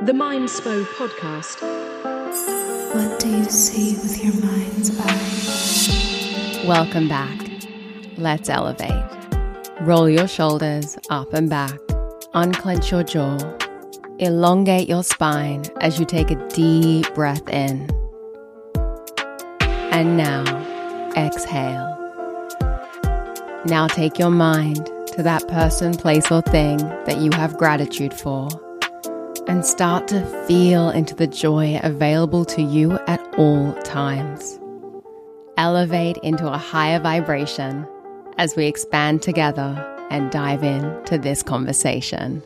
The Mindspo Podcast. What do you see with your mind's eye? Welcome back. Let's elevate. Roll your shoulders up and back. Unclench your jaw. Elongate your spine as you take a deep breath in. And now, exhale. Now take your mind to that person, place, or thing that you have gratitude for and start to feel into the joy available to you at all times. Elevate into a higher vibration as we expand together and dive into this conversation.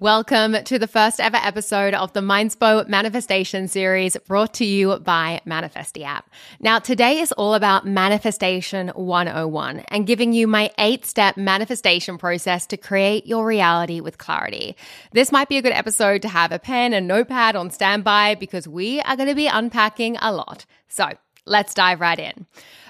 Welcome to the first ever episode of the Mindspo Manifestation Series brought to you by Manifestie app. Now, today is all about Manifestation 101 and giving you my eight step manifestation process to create your reality with clarity. This might be a good episode to have a pen and notepad on standby because we are going to be unpacking a lot. So, Let's dive right in.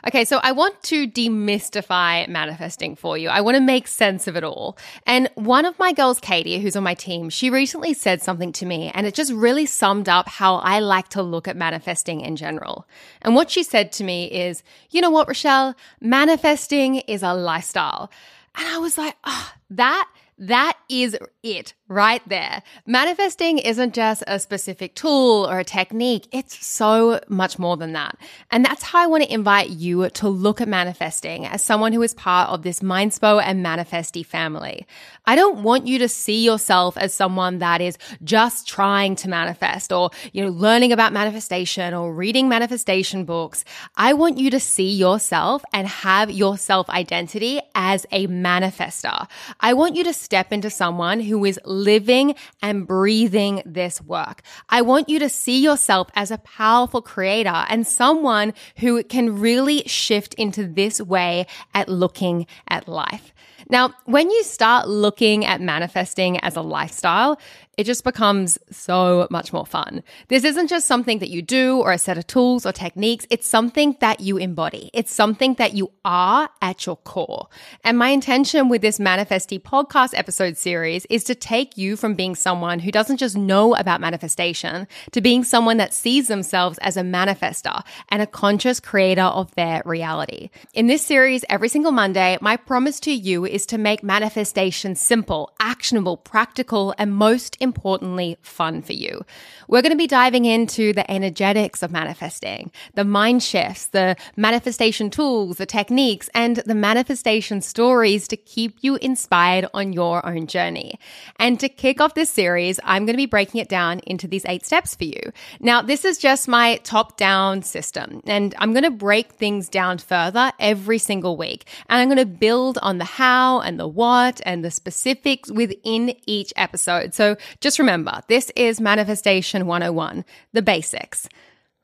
Okay, so I want to demystify manifesting for you. I want to make sense of it all. And one of my girls, Katie, who's on my team, she recently said something to me, and it just really summed up how I like to look at manifesting in general. And what she said to me is, you know what, Rochelle? Manifesting is a lifestyle. And I was like, oh, that that is it right there. Manifesting isn't just a specific tool or a technique. It's so much more than that. And that's how I want to invite you to look at manifesting as someone who is part of this Mindspo and Manifestie family. I don't want you to see yourself as someone that is just trying to manifest or, you know, learning about manifestation or reading manifestation books. I want you to see yourself and have your self identity as a manifester. I want you to step into someone who is living and breathing this work. I want you to see yourself as a powerful creator and someone who can really shift into this way at looking at life. Now, when you start looking at manifesting as a lifestyle, it just becomes so much more fun. This isn't just something that you do or a set of tools or techniques. It's something that you embody. It's something that you are at your core. And my intention with this Manifestie podcast episode series is to take you from being someone who doesn't just know about manifestation to being someone that sees themselves as a manifester and a conscious creator of their reality. In this series, every single Monday, my promise to you is to make manifestation simple, actionable, practical, and most importantly, importantly, fun for you. We're going to be diving into the energetics of manifesting, the mind shifts, the manifestation tools, the techniques, and the manifestation stories to keep you inspired on your own journey. And to kick off this series, I'm going to be breaking it down into these eight steps for you. Now, this is just my top down system, and I'm going to break things down further every single week. And I'm going to build on the how and the what and the specifics within each episode. So just remember, this is Manifestation 101, the basics.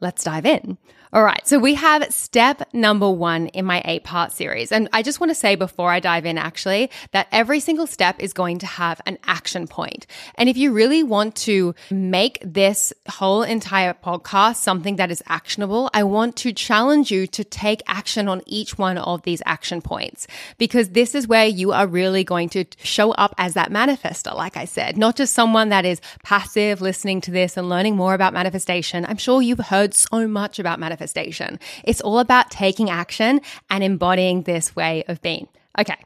Let's dive in. All right. So we have step number one in my eight part series. And I just want to say before I dive in, actually, that every single step is going to have an action point. And if you really want to make this whole entire podcast something that is actionable, I want to challenge you to take action on each one of these action points because this is where you are really going to show up as that manifester. Like I said, not just someone that is passive listening to this and learning more about manifestation. I'm sure you've heard so much about manifestation manifestation. It's all about taking action and embodying this way of being. Okay.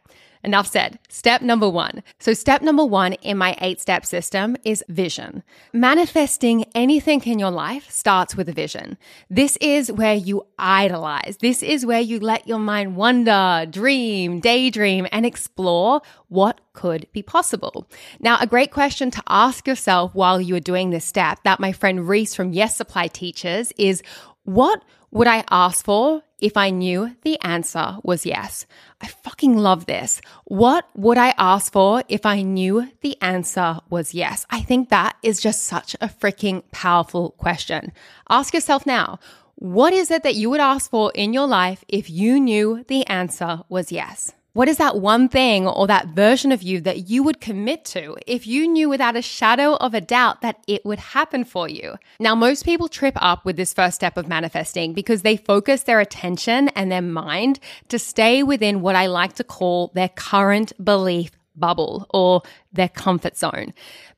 Enough said. Step number one. So, step number one in my eight step system is vision. Manifesting anything in your life starts with a vision. This is where you idolize. This is where you let your mind wander, dream, daydream, and explore what could be possible. Now, a great question to ask yourself while you are doing this step that my friend Reese from Yes Supply teaches is what would I ask for if I knew the answer was yes? I fucking love this. What would I ask for if I knew the answer was yes? I think that is just such a freaking powerful question. Ask yourself now, what is it that you would ask for in your life if you knew the answer was yes? What is that one thing or that version of you that you would commit to if you knew without a shadow of a doubt that it would happen for you? Now, most people trip up with this first step of manifesting because they focus their attention and their mind to stay within what I like to call their current belief bubble or their comfort zone.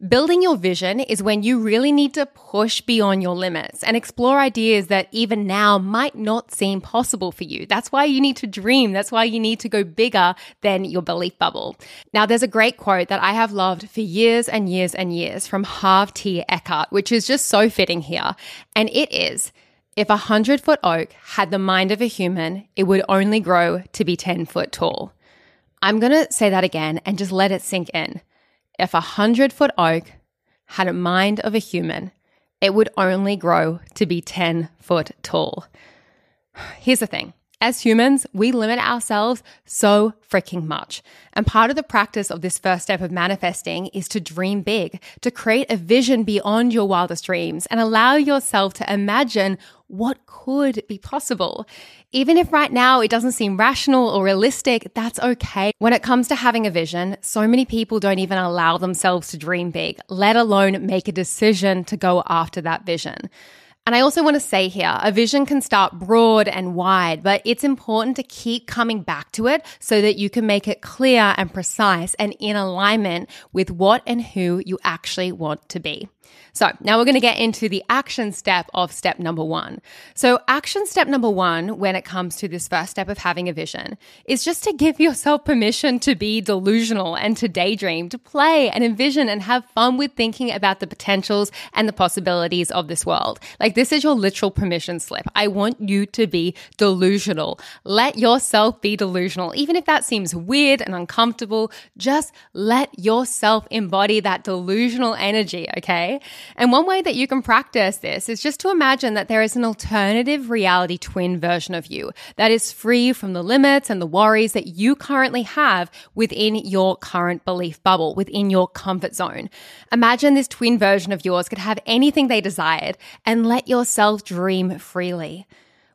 Building your vision is when you really need to push beyond your limits and explore ideas that even now might not seem possible for you. That's why you need to dream. That's why you need to go bigger than your belief bubble. Now, there's a great quote that I have loved for years and years and years from Harv T. Eker, which is just so fitting here. And it is, if a hundred foot oak had the mind of a human, it would only grow to be 10 foot tall. I'm going to say that again and just let it sink in. If a hundred foot oak had a mind of a human, it would only grow to be 10 foot tall. Here's the thing. As humans, we limit ourselves so freaking much. And part of the practice of this first step of manifesting is to dream big, to create a vision beyond your wildest dreams and allow yourself to imagine what could be possible. Even if right now it doesn't seem rational or realistic, that's okay. When it comes to having a vision, so many people don't even allow themselves to dream big, let alone make a decision to go after that vision. And I also want to say here, a vision can start broad and wide, but it's important to keep coming back to it so that you can make it clear and precise and in alignment with what and who you actually want to be. So now we're going to get into the action step of step number one. So action step number one, when it comes to this first step of having a vision, is just to give yourself permission to be delusional and to daydream, to play and envision and have fun with thinking about the potentials and the possibilities of this world. Like this is your literal permission slip. I want you to be delusional. Let yourself be delusional. Even if that seems weird and uncomfortable, just let yourself embody that delusional energy, okay? And one way that you can practice this is just to imagine that there is an alternative reality twin version of you that is free from the limits and the worries that you currently have within your current belief bubble, within your comfort zone. Imagine this twin version of yours could have anything they desired and let yourself dream freely.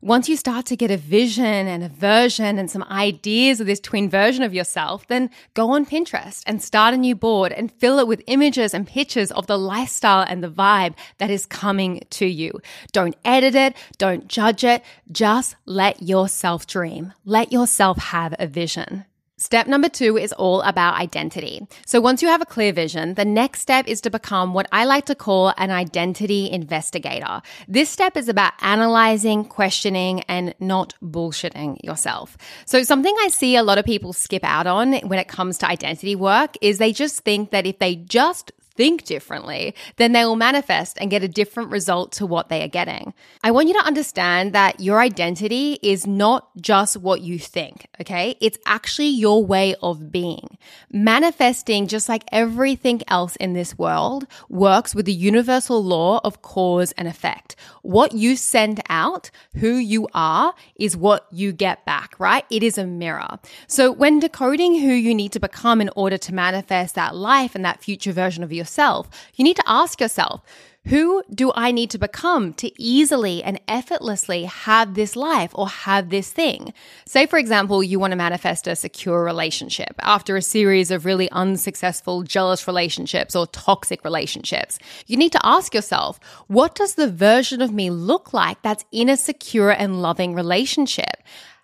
Once you start to get a vision and a version and some ideas of this twin version of yourself, then go on Pinterest and start a new board and fill it with images and pictures of the lifestyle and the vibe that is coming to you. Don't edit it. Don't judge it. Just let yourself dream. Let yourself have a vision. Step number two is all about identity. So once you have a clear vision, the next step is to become what I like to call an identity investigator. This step is about analyzing, questioning, and not bullshitting yourself. So something I see a lot of people skip out on when it comes to identity work is they just think that if they just think differently, then they will manifest and get a different result to what they are getting. I want you to understand that your identity is not just what you think, okay? It's actually your way of being. Manifesting, just like everything else in this world, works with the universal law of cause and effect. What you send out, who you are, is what you get back, right? It is a mirror. So when decoding who you need to become in order to manifest that life and that future version of yourself, yourself, you need to ask yourself, who do I need to become to easily and effortlessly have this life or have this thing? Say, for example, you want to manifest a secure relationship after a series of really unsuccessful, jealous relationships or toxic relationships. You need to ask yourself, what does the version of me look like that's in a secure and loving relationship?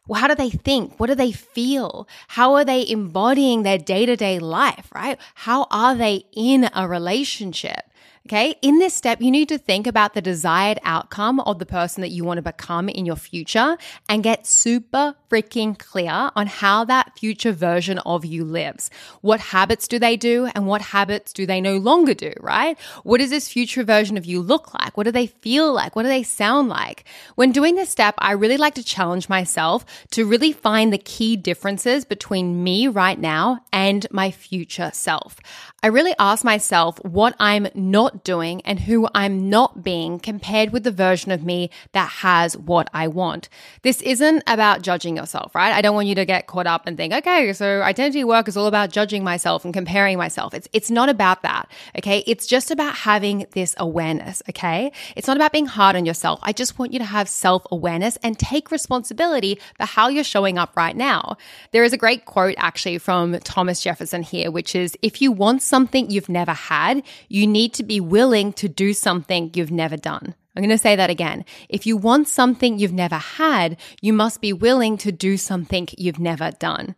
Well, how do they think? What do they feel? How are they embodying their day to day life, right? How are they in a relationship? Okay. In this step, you need to think about the desired outcome of the person that you want to become in your future and get super freaking clear on how that future version of you lives. What habits do they do and what habits do they no longer do, right? What does this future version of you look like? What do they feel like? What do they sound like? When doing this step, I really like to challenge myself to really find the key differences between me right now and my future self. I really ask myself what I'm not doing and who I'm not being compared with the version of me that has what I want. This isn't about judging yourself, right? I don't want you to get caught up and think, okay, so identity work is all about judging myself and comparing myself. It's, it's not about that. Okay. It's just about having this awareness. Okay. It's not about being hard on yourself. I just want you to have self awareness and take responsibility for how you're showing up right now. There is a great quote actually from Thomas Jefferson here, which is if you want something you've never had, you need to be willing to do something you've never done. I'm going to say that again. If you want something you've never had, you must be willing to do something you've never done.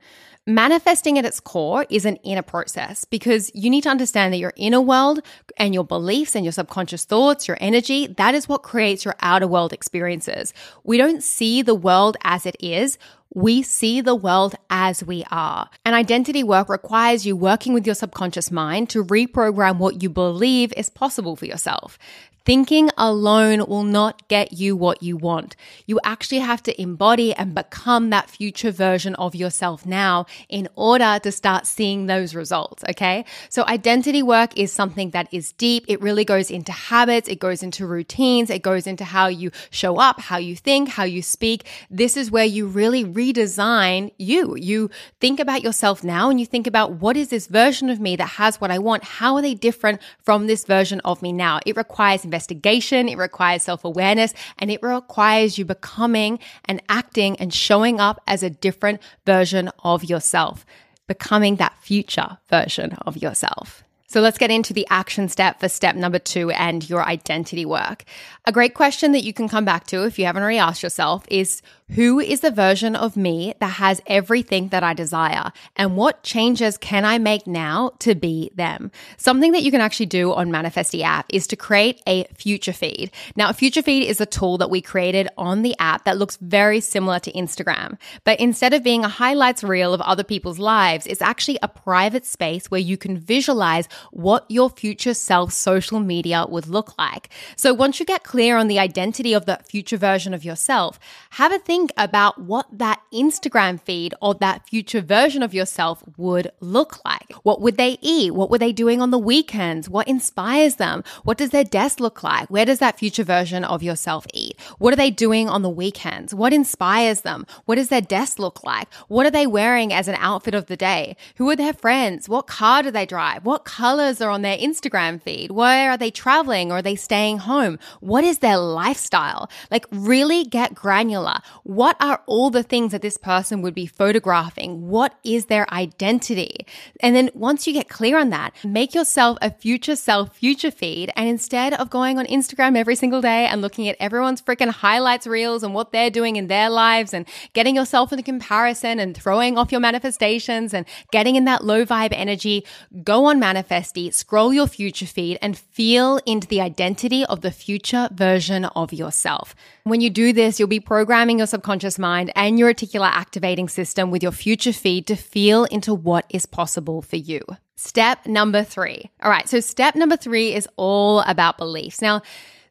Manifesting at its core is an inner process because you need to understand that your inner world and your beliefs and your subconscious thoughts, your energy, that is what creates your outer world experiences. We don't see the world as it is. We see the world as we are. And identity work requires you working with your subconscious mind to reprogram what you believe is possible for yourself. Thinking alone will not get you what you want. You actually have to embody and become that future version of yourself now in order to start seeing those results. Okay. So identity work is something that is deep. It really goes into habits. It goes into routines. It goes into how you show up, how you think, how you speak. This is where you really redesign you. You think about yourself now and you think about what is this version of me that has what I want? How are they different from this version of me now? It requires investigation, it requires self awareness, and it requires you becoming and acting and showing up as a different version of yourself, becoming that future version of yourself. So let's get into the action step for step number two and your identity work. A great question that you can come back to if you haven't already asked yourself is who is the version of me that has everything that I desire? And what changes can I make now to be them? Something that you can actually do on Manifestie app is to create a future feed. Now, a future feed is a tool that we created on the app that looks very similar to Instagram. But instead of being a highlights reel of other people's lives, it's actually a private space where you can visualize what your future self social media would look like. So once you get clear on the identity of the future version of yourself, have a think about what that Instagram feed or that future version of yourself would look like. What would they eat? What were they doing on the weekends? What inspires them? What does their desk look like? Where does that future version of yourself eat? What are they doing on the weekends? What inspires them? What does their desk look like? What are they wearing as an outfit of the day? Who are their friends? What car do they drive? What colors are on their Instagram feed? Where are they traveling or are they staying home? What is their lifestyle? Like really get granular. What are all the things that this person would be photographing? What is their identity? And then once you get clear on that, make yourself a future self future feed. And instead of going on Instagram every single day and looking at everyone's freaking highlights reels and what they're doing in their lives and getting yourself in the comparison and throwing off your manifestations and getting in that low vibe energy, go on Manifestie, scroll your future feed and feel into the identity of the future version of yourself. When you do this, you'll be programming your subconscious mind and your reticular activating system with your future feed to feel into what is possible for you. Step number three. All right. So step number three is all about beliefs. Now,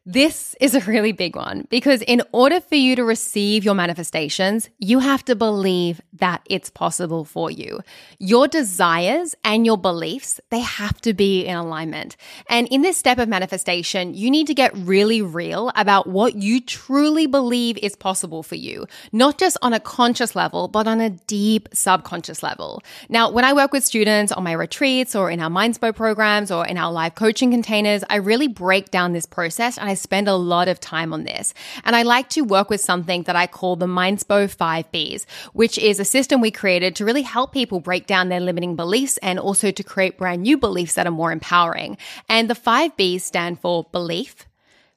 this is a really big one because in order for you to receive your manifestations, you have to believe that it's possible for you. Your desires and your beliefs, they have to be in alignment. And in this step of manifestation, you need to get really real about what you truly believe is possible for you, not just on a conscious level, but on a deep subconscious level. Now, when I work with students on my retreats or in our Mindspo programs or in our live coaching containers, I really break down this process and I spend a lot of time on this. And I like to work with something that I call the Mindspo 5 Bs, which is a system we created to really help people break down their limiting beliefs and also to create brand new beliefs that are more empowering. And the 5 Bs stand for belief,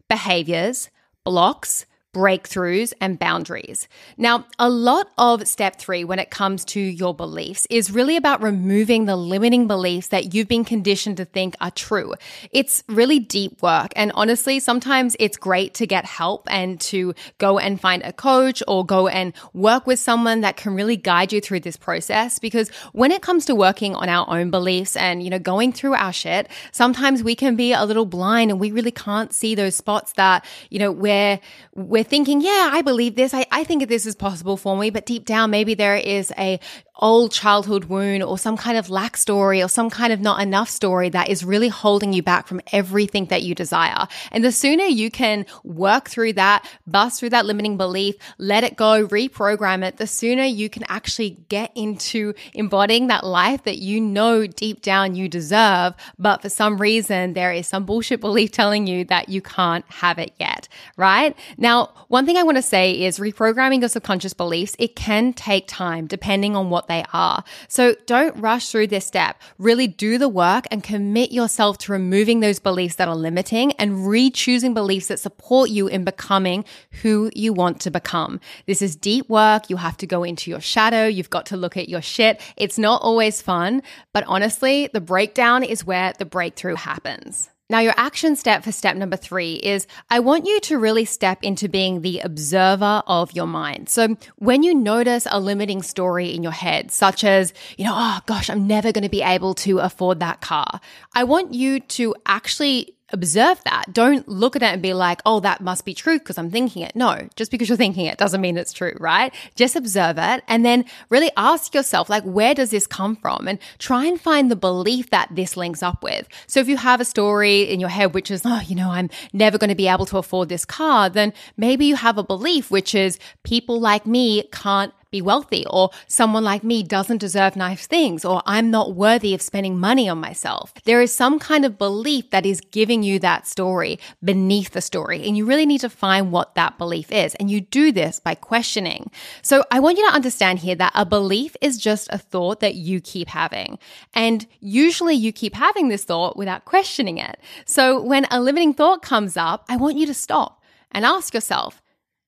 behaviors, blocks, breakthroughs, and boundaries. Now, a lot of step three when it comes to your beliefs is really about removing the limiting beliefs that you've been conditioned to think are true. It's really deep work. And honestly, sometimes it's great to get help and to go and find a coach or go and work with someone that can really guide you through this process. Because when it comes to working on our own beliefs and, you know, going through our shit, sometimes we can be a little blind and we really can't see those spots that, you know, where, we're thinking, yeah, I believe this. I, I think this is possible for me. But deep down, maybe there is a old childhood wound or some kind of lack story or some kind of not enough story that is really holding you back from everything that you desire. And the sooner you can work through that, bust through that limiting belief, let it go, reprogram it, the sooner you can actually get into embodying that life that you know deep down you deserve. But for some reason, there is some bullshit belief telling you that you can't have it yet, right? Now, One thing I want to say is reprogramming your subconscious beliefs, it can take time depending on what they are. So don't rush through this step. Really do the work and commit yourself to removing those beliefs that are limiting and re-choosing beliefs that support you in becoming who you want to become. This is deep work. You have to go into your shadow. You've got to look at your shit. It's not always fun, but honestly, the breakdown is where the breakthrough happens. Now, your action step for step number three is I want you to really step into being the observer of your mind. So when you notice a limiting story in your head, such as, you know, oh gosh, I'm never going to be able to afford that car, I want you to actually observe that. Don't look at it and be like, oh, that must be true because I'm thinking it. No, just because you're thinking it doesn't mean it's true, right? Just observe it and then really ask yourself, like, where does this come from? And try and find the belief that this links up with. So if you have a story in your head, which is, oh, you know, I'm never going to be able to afford this car, then maybe you have a belief, which is people like me can't be wealthy, or someone like me doesn't deserve nice things, or I'm not worthy of spending money on myself. There is some kind of belief that is giving you that story beneath the story, and you really need to find what that belief is. And you do this by questioning. So I want you to understand here that a belief is just a thought that you keep having. And usually you keep having this thought without questioning it. So when a limiting thought comes up, I want you to stop and ask yourself,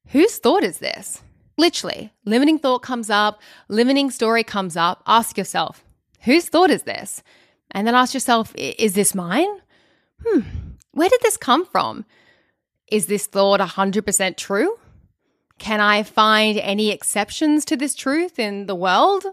whose thought is this? Literally, limiting thought comes up, limiting story comes up. Ask yourself, whose thought is this? And then ask yourself, is this mine? Hmm, where did this come from? Is this thought 100% true? Can I find any exceptions to this truth in the world?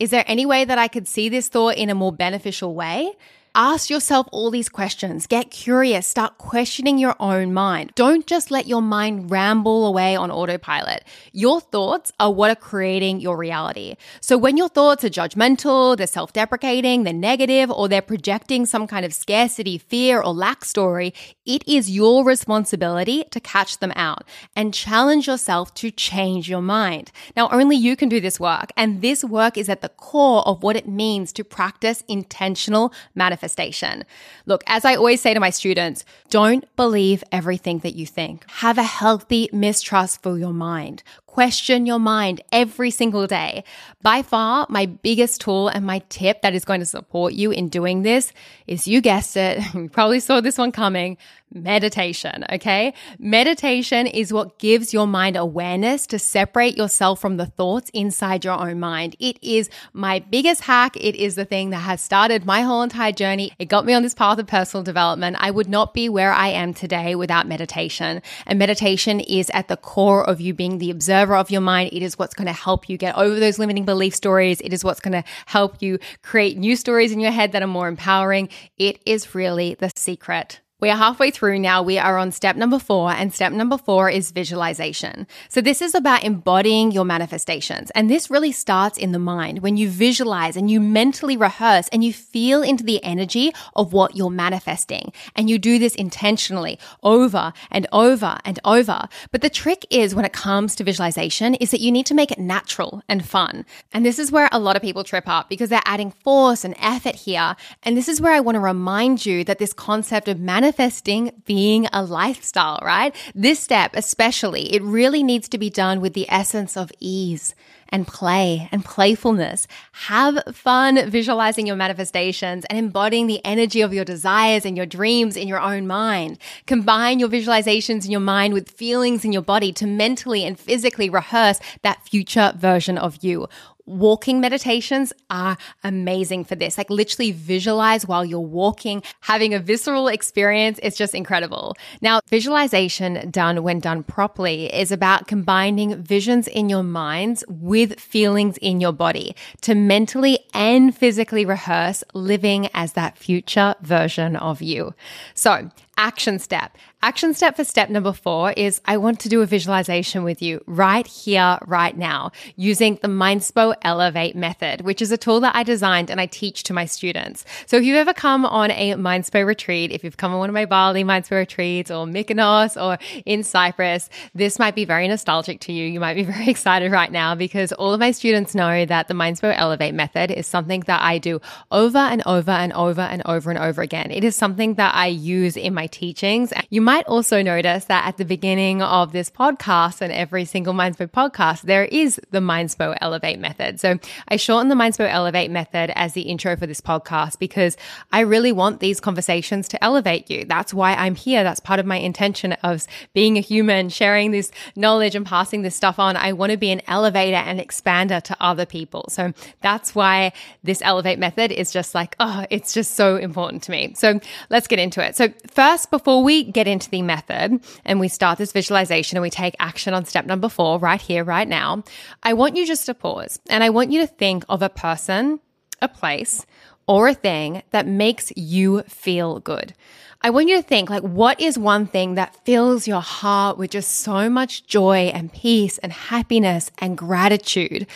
Is there any way that I could see this thought in a more beneficial way? Ask yourself all these questions. Get curious. Start questioning your own mind. Don't just let your mind ramble away on autopilot. Your thoughts are what are creating your reality. So when your thoughts are judgmental, they're self deprecating, they're negative, or they're projecting some kind of scarcity, fear, or lack story, it is your responsibility to catch them out and challenge yourself to change your mind. Now, only you can do this work, and this work is at the core of what it means to practice intentional manifestation manifestation. Look, as I always say to my students, don't believe everything that you think. Have a healthy mistrust for your mind. Question your mind every single day. By far, my biggest tool and my tip that is going to support you in doing this is you guessed it. You probably saw this one coming meditation. Okay. Meditation is what gives your mind awareness to separate yourself from the thoughts inside your own mind. It is my biggest hack. It is the thing that has started my whole entire journey. It got me on this path of personal development. I would not be where I am today without meditation. And meditation is at the core of you being the observer of your mind. It is what's going to help you get over those limiting belief stories. It is what's going to help you create new stories in your head that are more empowering. It is really the secret. We are halfway through now. We are on step number four, and step number four is visualization. So, this is about embodying your manifestations. And this really starts in the mind when you visualize and you mentally rehearse and you feel into the energy of what you're manifesting. And you do this intentionally over and over and over. But the trick is when it comes to visualization is that you need to make it natural and fun. And this is where a lot of people trip up because they're adding force and effort here. And this is where I want to remind you that this concept of manifestation manifesting being a lifestyle, right? This step, especially, it really needs to be done with the essence of ease and play and playfulness. Have fun visualizing your manifestations and embodying the energy of your desires and your dreams in your own mind. Combine your visualizations in your mind with feelings in your body to mentally and physically rehearse that future version of you walking meditations are amazing for this. Like literally visualize while you're walking, having a visceral experience. It's just incredible. Now, visualization done when done properly is about combining visions in your minds with feelings in your body to mentally and physically rehearse living as that future version of you. So action step. Action step for step number four is I want to do a visualization with you right here, right now, using the Mindspo Elevate method, which is a tool that I designed and I teach to my students. So if you've ever come on a Mindspo retreat, if you've come on one of my Bali Mindspo retreats or Mykonos or in Cyprus, this might be very nostalgic to you. You might be very excited right now because all of my students know that the Mindspo Elevate method is something that I do over and over and over and over and over again. It is something that I use in my teachings. You might also notice that at the beginning of this podcast and every single Mindspo podcast, there is the Mindspo Elevate method. So I shorten the Mindspo Elevate method as the intro for this podcast because I really want these conversations to elevate you. That's why I'm here. That's part of my intention of being a human, sharing this knowledge and passing this stuff on. I want to be an elevator and expander to other people. So that's why this Elevate method is just like, oh, it's just so important to me. So let's get into it. So first, before we get into the method and we start this visualization and we take action on step number four right here, right now, I want you just to pause and I want you to think of a person, a place, or a thing that makes you feel good. I want you to think like, what is one thing that fills your heart with just so much joy and peace and happiness and gratitude?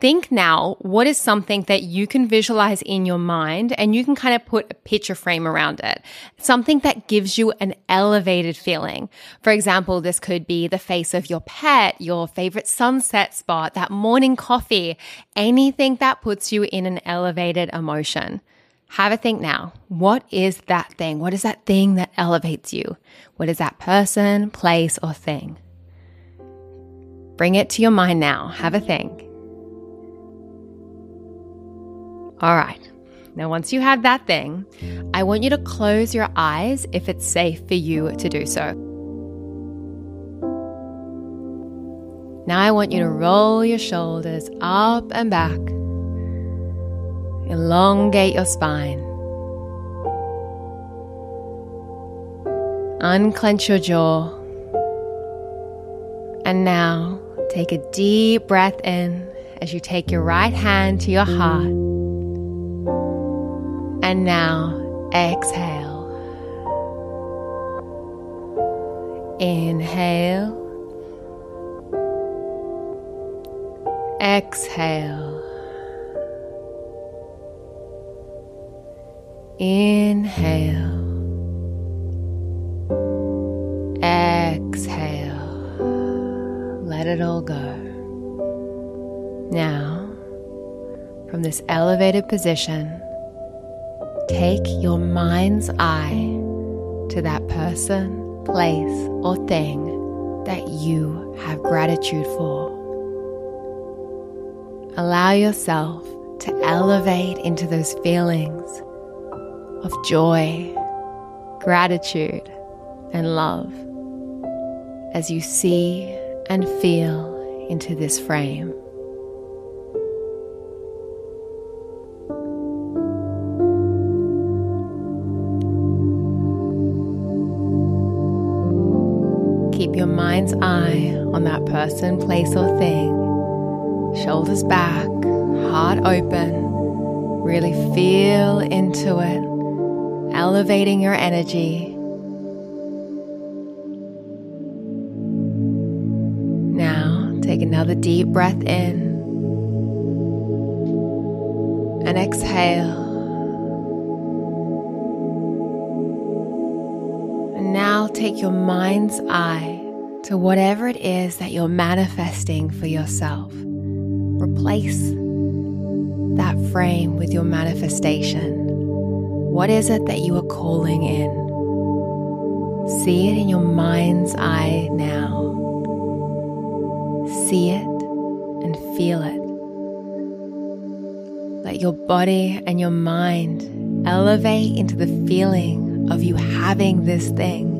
Think now, what is something that you can visualize in your mind and you can kind of put a picture frame around it? Something that gives you an elevated feeling. For example, this could be the face of your pet, your favorite sunset spot, that morning coffee, anything that puts you in an elevated emotion. Have a think now. What is that thing? What is that thing that elevates you? What is that person, place, or thing? Bring it to your mind now. Have a think. All right. Now, once you have that thing, I want you to close your eyes if it's safe for you to do so. Now, I want you to roll your shoulders up and back, elongate your spine, unclench your jaw, and now take a deep breath in as you take your right hand to your heart and now exhale. Inhale. Exhale. Inhale. Exhale. Let it all go. Now, from this elevated position, Take your mind's eye to that person, place, or thing that you have gratitude for. Allow yourself to elevate into those feelings of joy, gratitude, and love as you see and feel into this frame. Person, place, or thing. Shoulders back, heart open. Really feel into it, elevating your energy. Now, take another deep breath in and exhale. And now take your mind's eye to whatever it is that you're manifesting for yourself. Replace that frame with your manifestation. What is it that you are calling in? See it in your mind's eye now. See it and feel it. Let your body and your mind elevate into the feeling of you having this thing.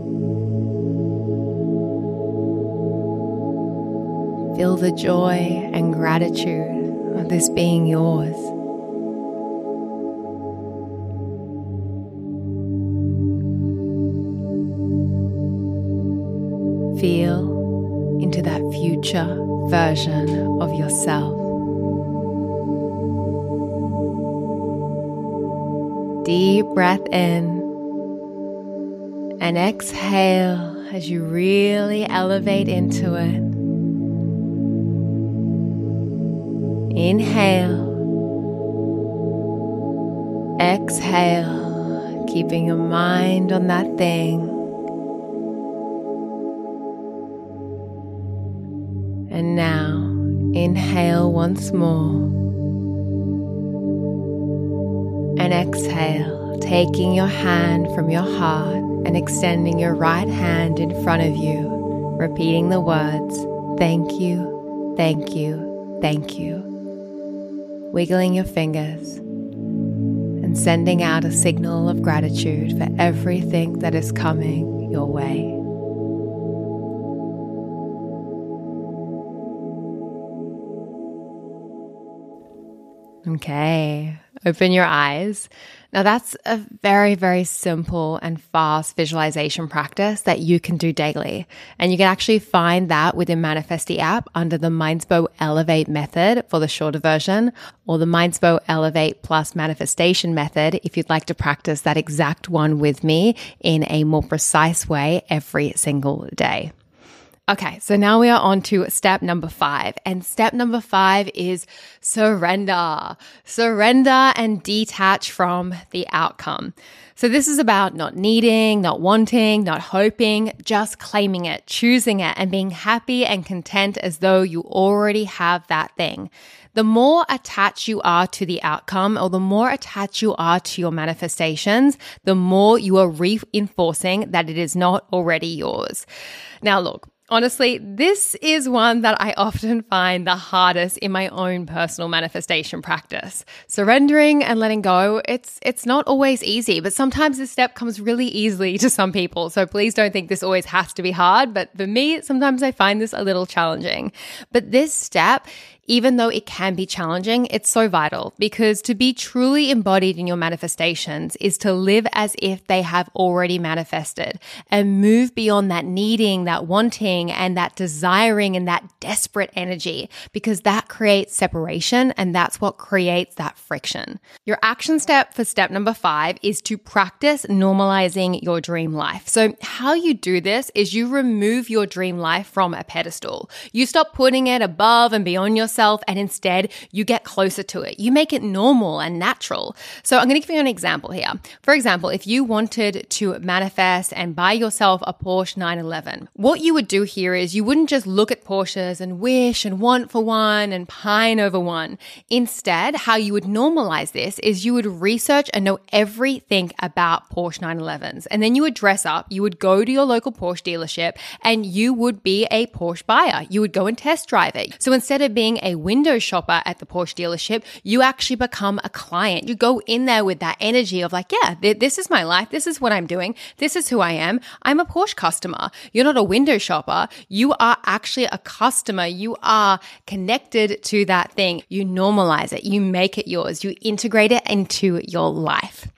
Feel the joy and gratitude of this being yours. Feel into that future version of yourself. Deep breath in and exhale as you really elevate into it. Inhale. Exhale, keeping your mind on that thing. And now, inhale once more. and exhale, taking your hand from your heart and extending your right hand in front of you, repeating the words, Thank you, thank you, thank you. Wiggling your fingers and sending out a signal of gratitude for everything that is coming your way. Okay, open your eyes. Now, that's a very, very simple and fast visualization practice that you can do daily. And you can actually find that within Manifestie app under the Mindspo Elevate method for the shorter version, or the Mindspo Elevate plus manifestation method if you'd like to practice that exact one with me in a more precise way every single day. Okay, so now we are on to step number five. And step number five is surrender. Surrender and detach from the outcome. So this is about not needing, not wanting, not hoping, just claiming it, choosing it, and being happy and content as though you already have that thing. The more attached you are to the outcome or the more attached you are to your manifestations, the more you are reinforcing that it is not already yours. Now, look, Honestly, this is one that I often find the hardest in my own personal manifestation practice. Surrendering and letting go, it's it's not always easy, but sometimes this step comes really easily to some people. So please don't think this always has to be hard, but for me, sometimes I find this a little challenging. But this step even though it can be challenging, it's so vital because to be truly embodied in your manifestations is to live as if they have already manifested and move beyond that needing, that wanting, and that desiring and that desperate energy because that creates separation and that's what creates that friction. Your action step for step number five is to practice normalizing your dream life. So, how you do this is you remove your dream life from a pedestal. You stop putting it above and beyond yourself yourself and instead you get closer to it. You make it normal and natural. So I'm going to give you an example here. For example, if you wanted to manifest and buy yourself a Porsche 911, what you would do here is you wouldn't just look at Porsches and wish and want for one and pine over one. Instead, how you would normalize this is you would research and know everything about Porsche 911s. And then you would dress up, you would go to your local Porsche dealership and you would be a Porsche buyer. You would go and test drive it. So instead of being a window shopper at the Porsche dealership, you actually become a client. You go in there with that energy of like, yeah, th- this is my life. This is what I'm doing. This is who I am. I'm a Porsche customer. You're not a window shopper. You are actually a customer. You are connected to that thing. You normalize it. You make it yours. You integrate it into your life.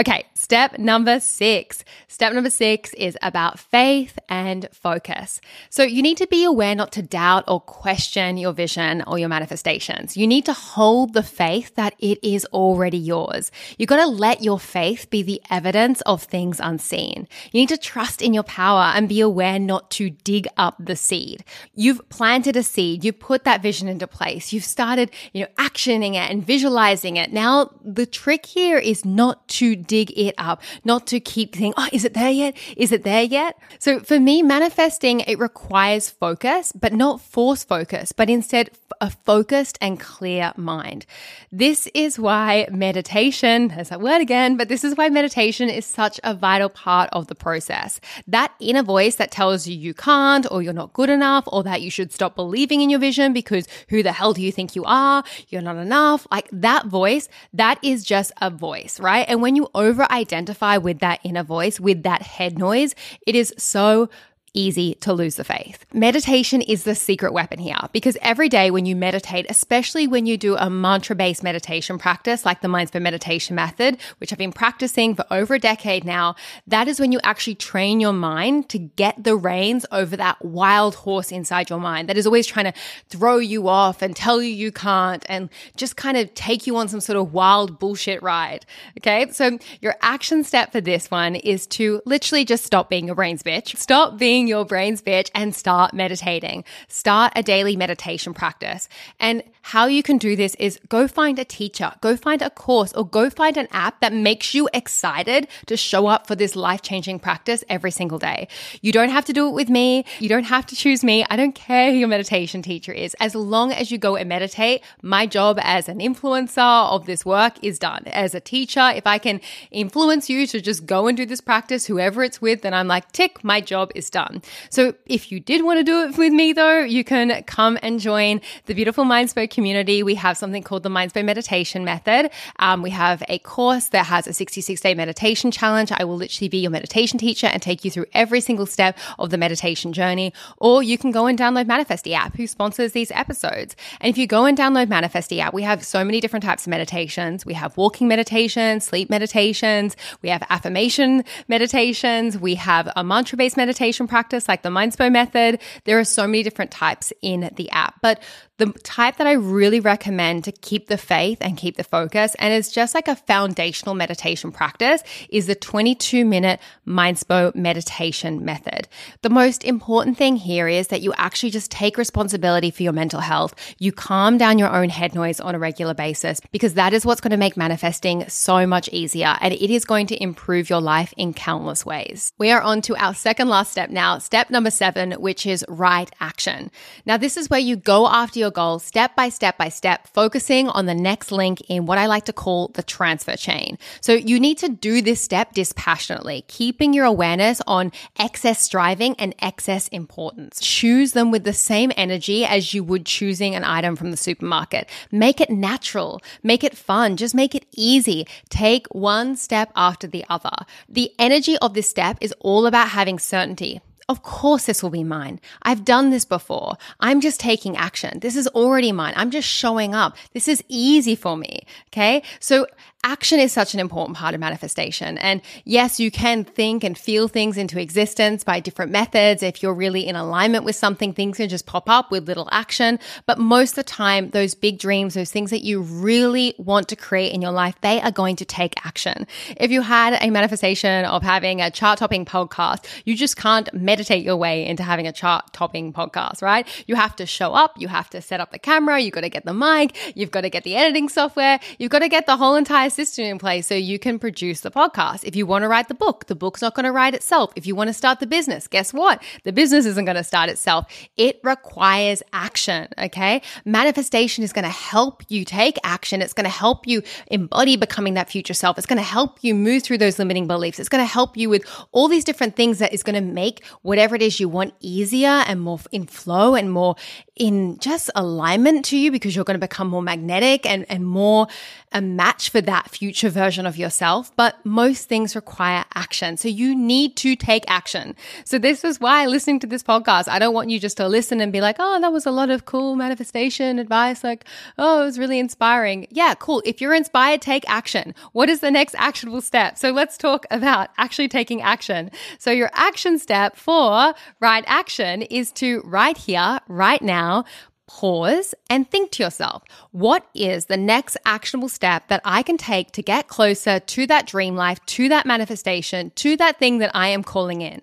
Okay, step number six. Step number six is about faith and focus. So you need to be aware not to doubt or question your vision or your manifestations. You need to hold the faith that it is already yours. You've got to let your faith be the evidence of things unseen. You need to trust in your power and be aware not to dig up the seed. You've planted a seed. You put that vision into place. You've started, you know, actioning it and visualizing it. Now the trick here is not to dig it up, not to keep thinking, oh, is it there yet? Is it there yet? So for me, manifesting, it requires focus, but not force focus, but instead a focused and clear mind. This is why meditation, there's that word again, but this is why meditation is such a vital part of the process. That inner voice that tells you you can't or you're not good enough or that you should stop believing in your vision because who the hell do you think you are? You're not enough. Like that voice, that is just a voice, right? And when you over identify with that inner voice, with that head noise, it is so easy to lose the faith. Meditation is the secret weapon here because every day when you meditate, especially when you do a mantra based meditation practice like the Mindspo Meditation Method, which I've been practicing for over a decade now, that is when you actually train your mind to get the reins over that wild horse inside your mind that is always trying to throw you off and tell you you can't and just kind of take you on some sort of wild bullshit ride. Okay. So your action step for this one is to literally just stop being a brains bitch. Stop being being your brain's bitch and start meditating. Start a daily meditation practice. And how you can do this is go find a teacher, go find a course, or go find an app that makes you excited to show up for this life changing practice every single day. You don't have to do it with me. You don't have to choose me. I don't care who your meditation teacher is. As long as you go and meditate, my job as an influencer of this work is done. As a teacher, if I can influence you to just go and do this practice, whoever it's with, then I'm like, tick, my job is done. So if you did want to do it with me though, you can come and join the beautiful Mindspo community. We have something called the Mindspo meditation method. Um, we have a course that has a 66 day meditation challenge. I will literally be your meditation teacher and take you through every single step of the meditation journey. Or you can go and download Manifestie app, who sponsors these episodes. And if you go and download Manifestie app, we have so many different types of meditations. We have walking meditations, sleep meditations, we have affirmation meditations, we have a mantra based meditation practice like the Mindspo method. There are so many different types in the app. But the type that I really recommend to keep the faith and keep the focus, and it's just like a foundational meditation practice, is the 22 minute Mindspo meditation method. The most important thing here is that you actually just take responsibility for your mental health. You calm down your own head noise on a regular basis because that is what's going to make manifesting so much easier and it is going to improve your life in countless ways. We are on to our second last step now, step number seven, which is right action. Now, this is where you go after your goal step by step by step, focusing on the next link in what I like to call the transfer chain. So you need to do this step dispassionately, keeping your awareness on excess striving and excess importance. Choose them with the same energy as you would choosing an item from the supermarket. Make it natural, make it fun, just make it easy. Take one step after the other. The energy of this step is all about having certainty. Of course, this will be mine. I've done this before. I'm just taking action. This is already mine. I'm just showing up. This is easy for me. Okay. So action is such an important part of manifestation. And yes, you can think and feel things into existence by different methods. If you're really in alignment with something, things can just pop up with little action. But most of the time, those big dreams, those things that you really want to create in your life, they are going to take action. If you had a manifestation of having a chart topping podcast, you just can't meditate your way into having a chart topping podcast, right? You have to show up. You have to set up the camera. You've got to get the mic. You've got to get the editing software. You've got to get the whole entire system in place so you can produce the podcast. If you want to write the book, the book's not going to write itself. If you want to start the business, guess what? The business isn't going to start itself. It requires action. Okay. Manifestation is going to help you take action. It's going to help you embody becoming that future self. It's going to help you move through those limiting beliefs. It's going to help you with all these different things that is going to make whatever it is you want easier and more in flow and more in just alignment to you because you're going to become more magnetic and, and more a match for that future version of yourself. But most things require action. So you need to take action. So this is why listening to this podcast, I don't want you just to listen and be like, oh, that was a lot of cool manifestation advice. Like, oh, it was really inspiring. Yeah, cool. If you're inspired, take action. What is the next actionable step? So let's talk about actually taking action. So your action step for right action is to right here, right now, pause and think to yourself, what is the next actionable step that I can take to get closer to that dream life, to that manifestation, to that thing that I am calling in?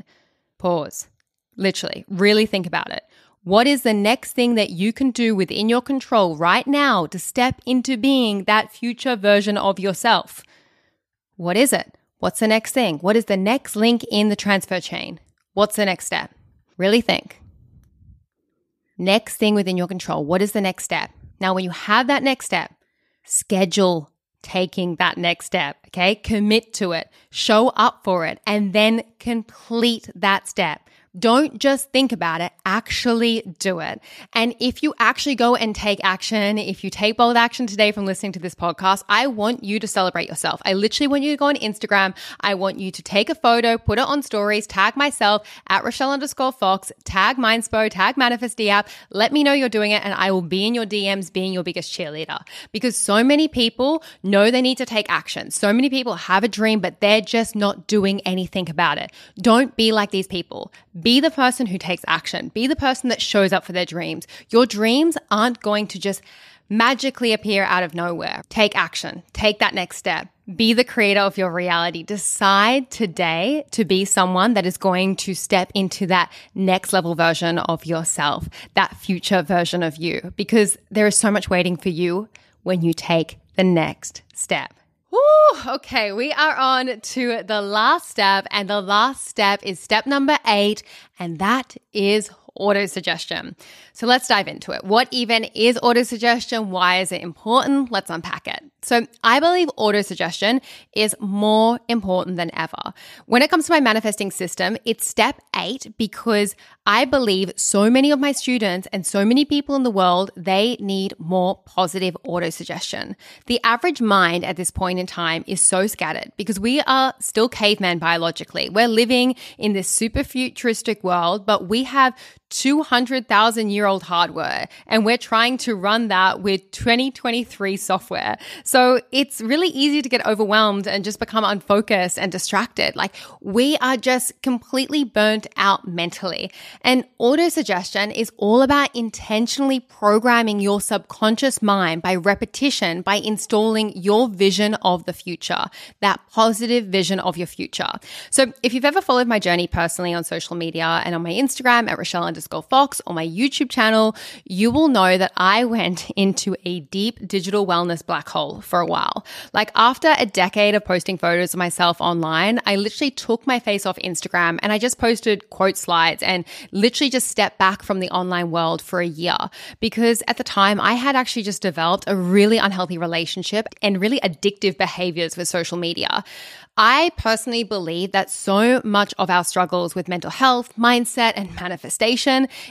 Pause. Literally, really think about it. What is the next thing that you can do within your control right now to step into being that future version of yourself? What is it? What's the next thing? What is the next link in the transfer chain? What's the next step? Really think. Next thing within your control. What is the next step? Now, when you have that next step, schedule taking that next step. Okay. Commit to it, show up for it, and then complete that step. Don't just think about it, actually do it. And if you actually go and take action, if you take bold action today from listening to this podcast, I want you to celebrate yourself. I literally want you to go on Instagram. I want you to take a photo, put it on stories, tag myself at Rochelle underscore Fox, tag Mindspo, tag Manifestie app. Let me know you're doing it and I will be in your DMs being your biggest cheerleader because so many people know they need to take action. So many people have a dream, but they're just not doing anything about it. Don't be like these people. Be the person who takes action. Be the person that shows up for their dreams. Your dreams aren't going to just magically appear out of nowhere. Take action, take that next step. Be the creator of your reality. Decide today to be someone that is going to step into that next level version of yourself, that future version of you, because there is so much waiting for you when you take the next step. Woo, okay, we are on to the last step, and the last step is step number eight, and that is autosuggestion. So let's dive into it. What even is autosuggestion? Why is it important? Let's unpack it. So I believe autosuggestion is more important than ever. When it comes to my manifesting system, it's step eight because I believe so many of my students and so many people in the world, they need more positive autosuggestion. The average mind at this point in time is so scattered because we are still cavemen biologically. We're living in this super futuristic world, but we have 200,000 year old hardware and we're trying to run that with 2023 software. So it's really easy to get overwhelmed and just become unfocused and distracted. Like we are just completely burnt out mentally. And auto suggestion is all about intentionally programming your subconscious mind by repetition, by installing your vision of the future, that positive vision of your future. So if you've ever followed my journey personally on social media and on my Instagram at Rochelle underscore Fox or my YouTube channel, you will know that I went into a deep digital wellness black hole for a while. Like after a decade of posting photos of myself online, I literally took my face off Instagram and I just posted quote slides and literally just stepped back from the online world for a year because at the time I had actually just developed a really unhealthy relationship and really addictive behaviors with social media. I personally believe that so much of our struggles with mental health, mindset, and manifestation,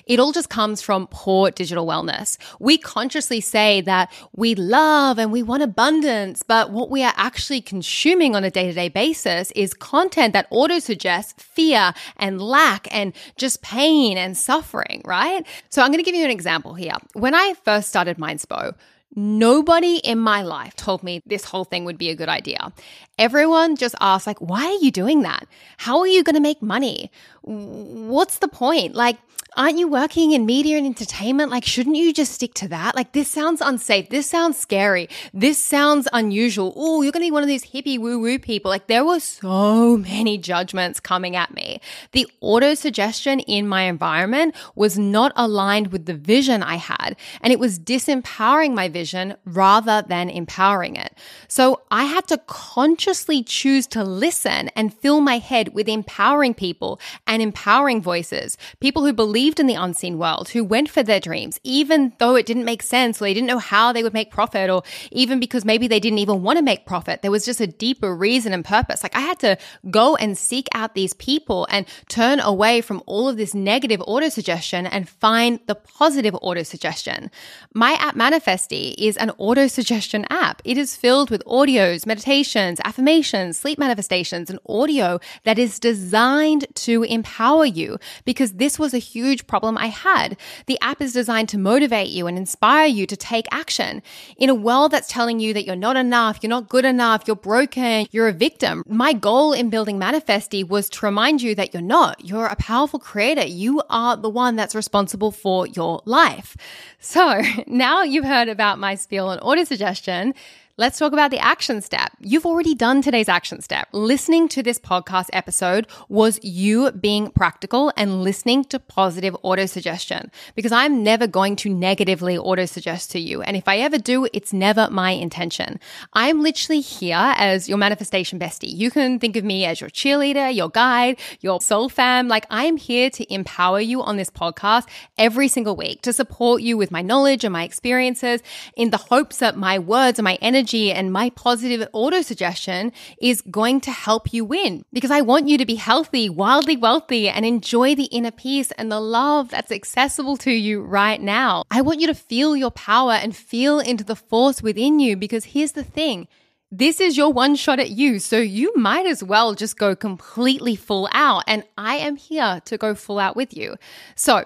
it all just comes from poor digital wellness. We consciously say that we love and we want abundance, but what we are actually consuming on a day to day basis is content that auto suggests fear and lack and just pain and suffering, right? So I'm going to give you an example here. When I first started Mindspo, Nobody in my life told me this whole thing would be a good idea. Everyone just asked, like, why are you doing that? How are you going to make money? What's the point? Like, aren't you working in media and entertainment? Like, shouldn't you just stick to that? Like, this sounds unsafe. This sounds scary. This sounds unusual. Oh, you're going to be one of these hippie woo woo people. Like, there were so many judgments coming at me. The auto suggestion in my environment was not aligned with the vision I had, and it was disempowering my vision rather than empowering it. So I had to consciously choose to listen and fill my head with empowering people and empowering voices, people who believe believed in the unseen world, who went for their dreams, even though it didn't make sense or they didn't know how they would make profit, or even because maybe they didn't even want to make profit. There was just a deeper reason and purpose. Like I had to go and seek out these people and turn away from all of this negative auto suggestion and find the positive auto suggestion. My app Manifestie is an auto suggestion app. It is filled with audios, meditations, affirmations, sleep manifestations, and audio that is designed to empower you because this was a huge huge problem I had. The app is designed to motivate you and inspire you to take action. In a world that's telling you that you're not enough, you're not good enough, you're broken, you're a victim, my goal in building Manifestie was to remind you that you're not. You're a powerful creator. You are the one that's responsible for your life. So now you've heard about my spiel on auto suggestion. Let's talk about the action step. You've already done today's action step. Listening to this podcast episode was you being practical and listening to positive auto suggestion because I'm never going to negatively auto suggest to you. And if I ever do, it's never my intention. I'm literally here as your manifestation bestie. You can think of me as your cheerleader, your guide, your soul fam. Like I'm here to empower you on this podcast every single week to support you with my knowledge and my experiences in the hopes that my words and my energy and my positive auto suggestion is going to help you win because I want you to be healthy, wildly wealthy, and enjoy the inner peace and the love that's accessible to you right now. I want you to feel your power and feel into the force within you because here's the thing. This is your one shot at you, so you might as well just go completely full out. And I am here to go full out with you. So,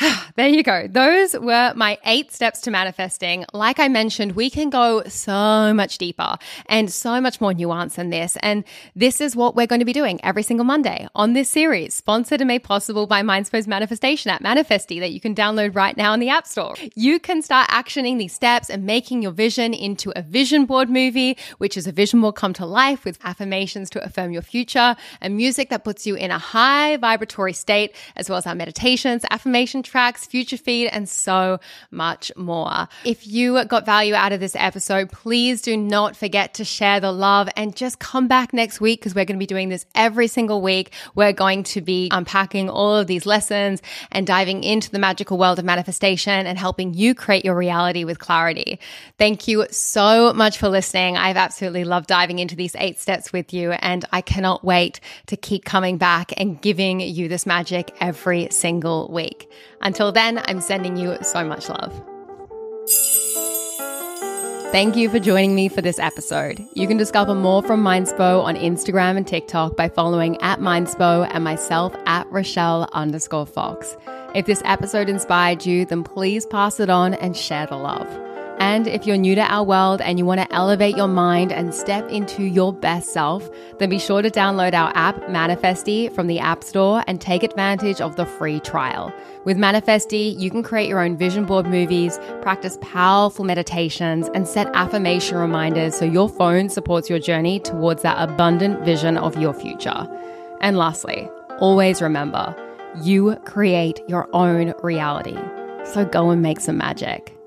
there you go. Those were my eight steps to manifesting. Like I mentioned, we can go so much deeper and so much more nuance than this. And this is what we're going to be doing every single Monday on this series, sponsored and made possible by Mindspo's manifestation at Manifestie, that you can download right now in the App Store. You can start actioning these steps and making your vision into a vision board movie, which is a vision board come to life with affirmations to affirm your future and music that puts you in a high vibratory state, as well as our meditations, affirmation tracks, future feed, and so much more. If you got value out of this episode, please do not forget to share the love and just come back next week because we're going to be doing this every single week. We're going to be unpacking all of these lessons and diving into the magical world of manifestation and helping you create your reality with clarity. Thank you so much for listening. I've absolutely loved diving into these eight steps with you, and I cannot wait to keep coming back and giving you this magic every single week. Until then, I'm sending you so much love. Thank you for joining me for this episode. You can discover more from Mindspo on Instagram and TikTok by following at Mindspo and myself at Rochelle underscore Fox. If this episode inspired you, then please pass it on and share the love. And if you're new to our world and you want to elevate your mind and step into your best self, then be sure to download our app, Manifestie, from the App Store and take advantage of the free trial. With Manifestie, you can create your own vision board movies, practice powerful meditations, and set affirmation reminders so your phone supports your journey towards that abundant vision of your future. And lastly, always remember you create your own reality. So go and make some magic.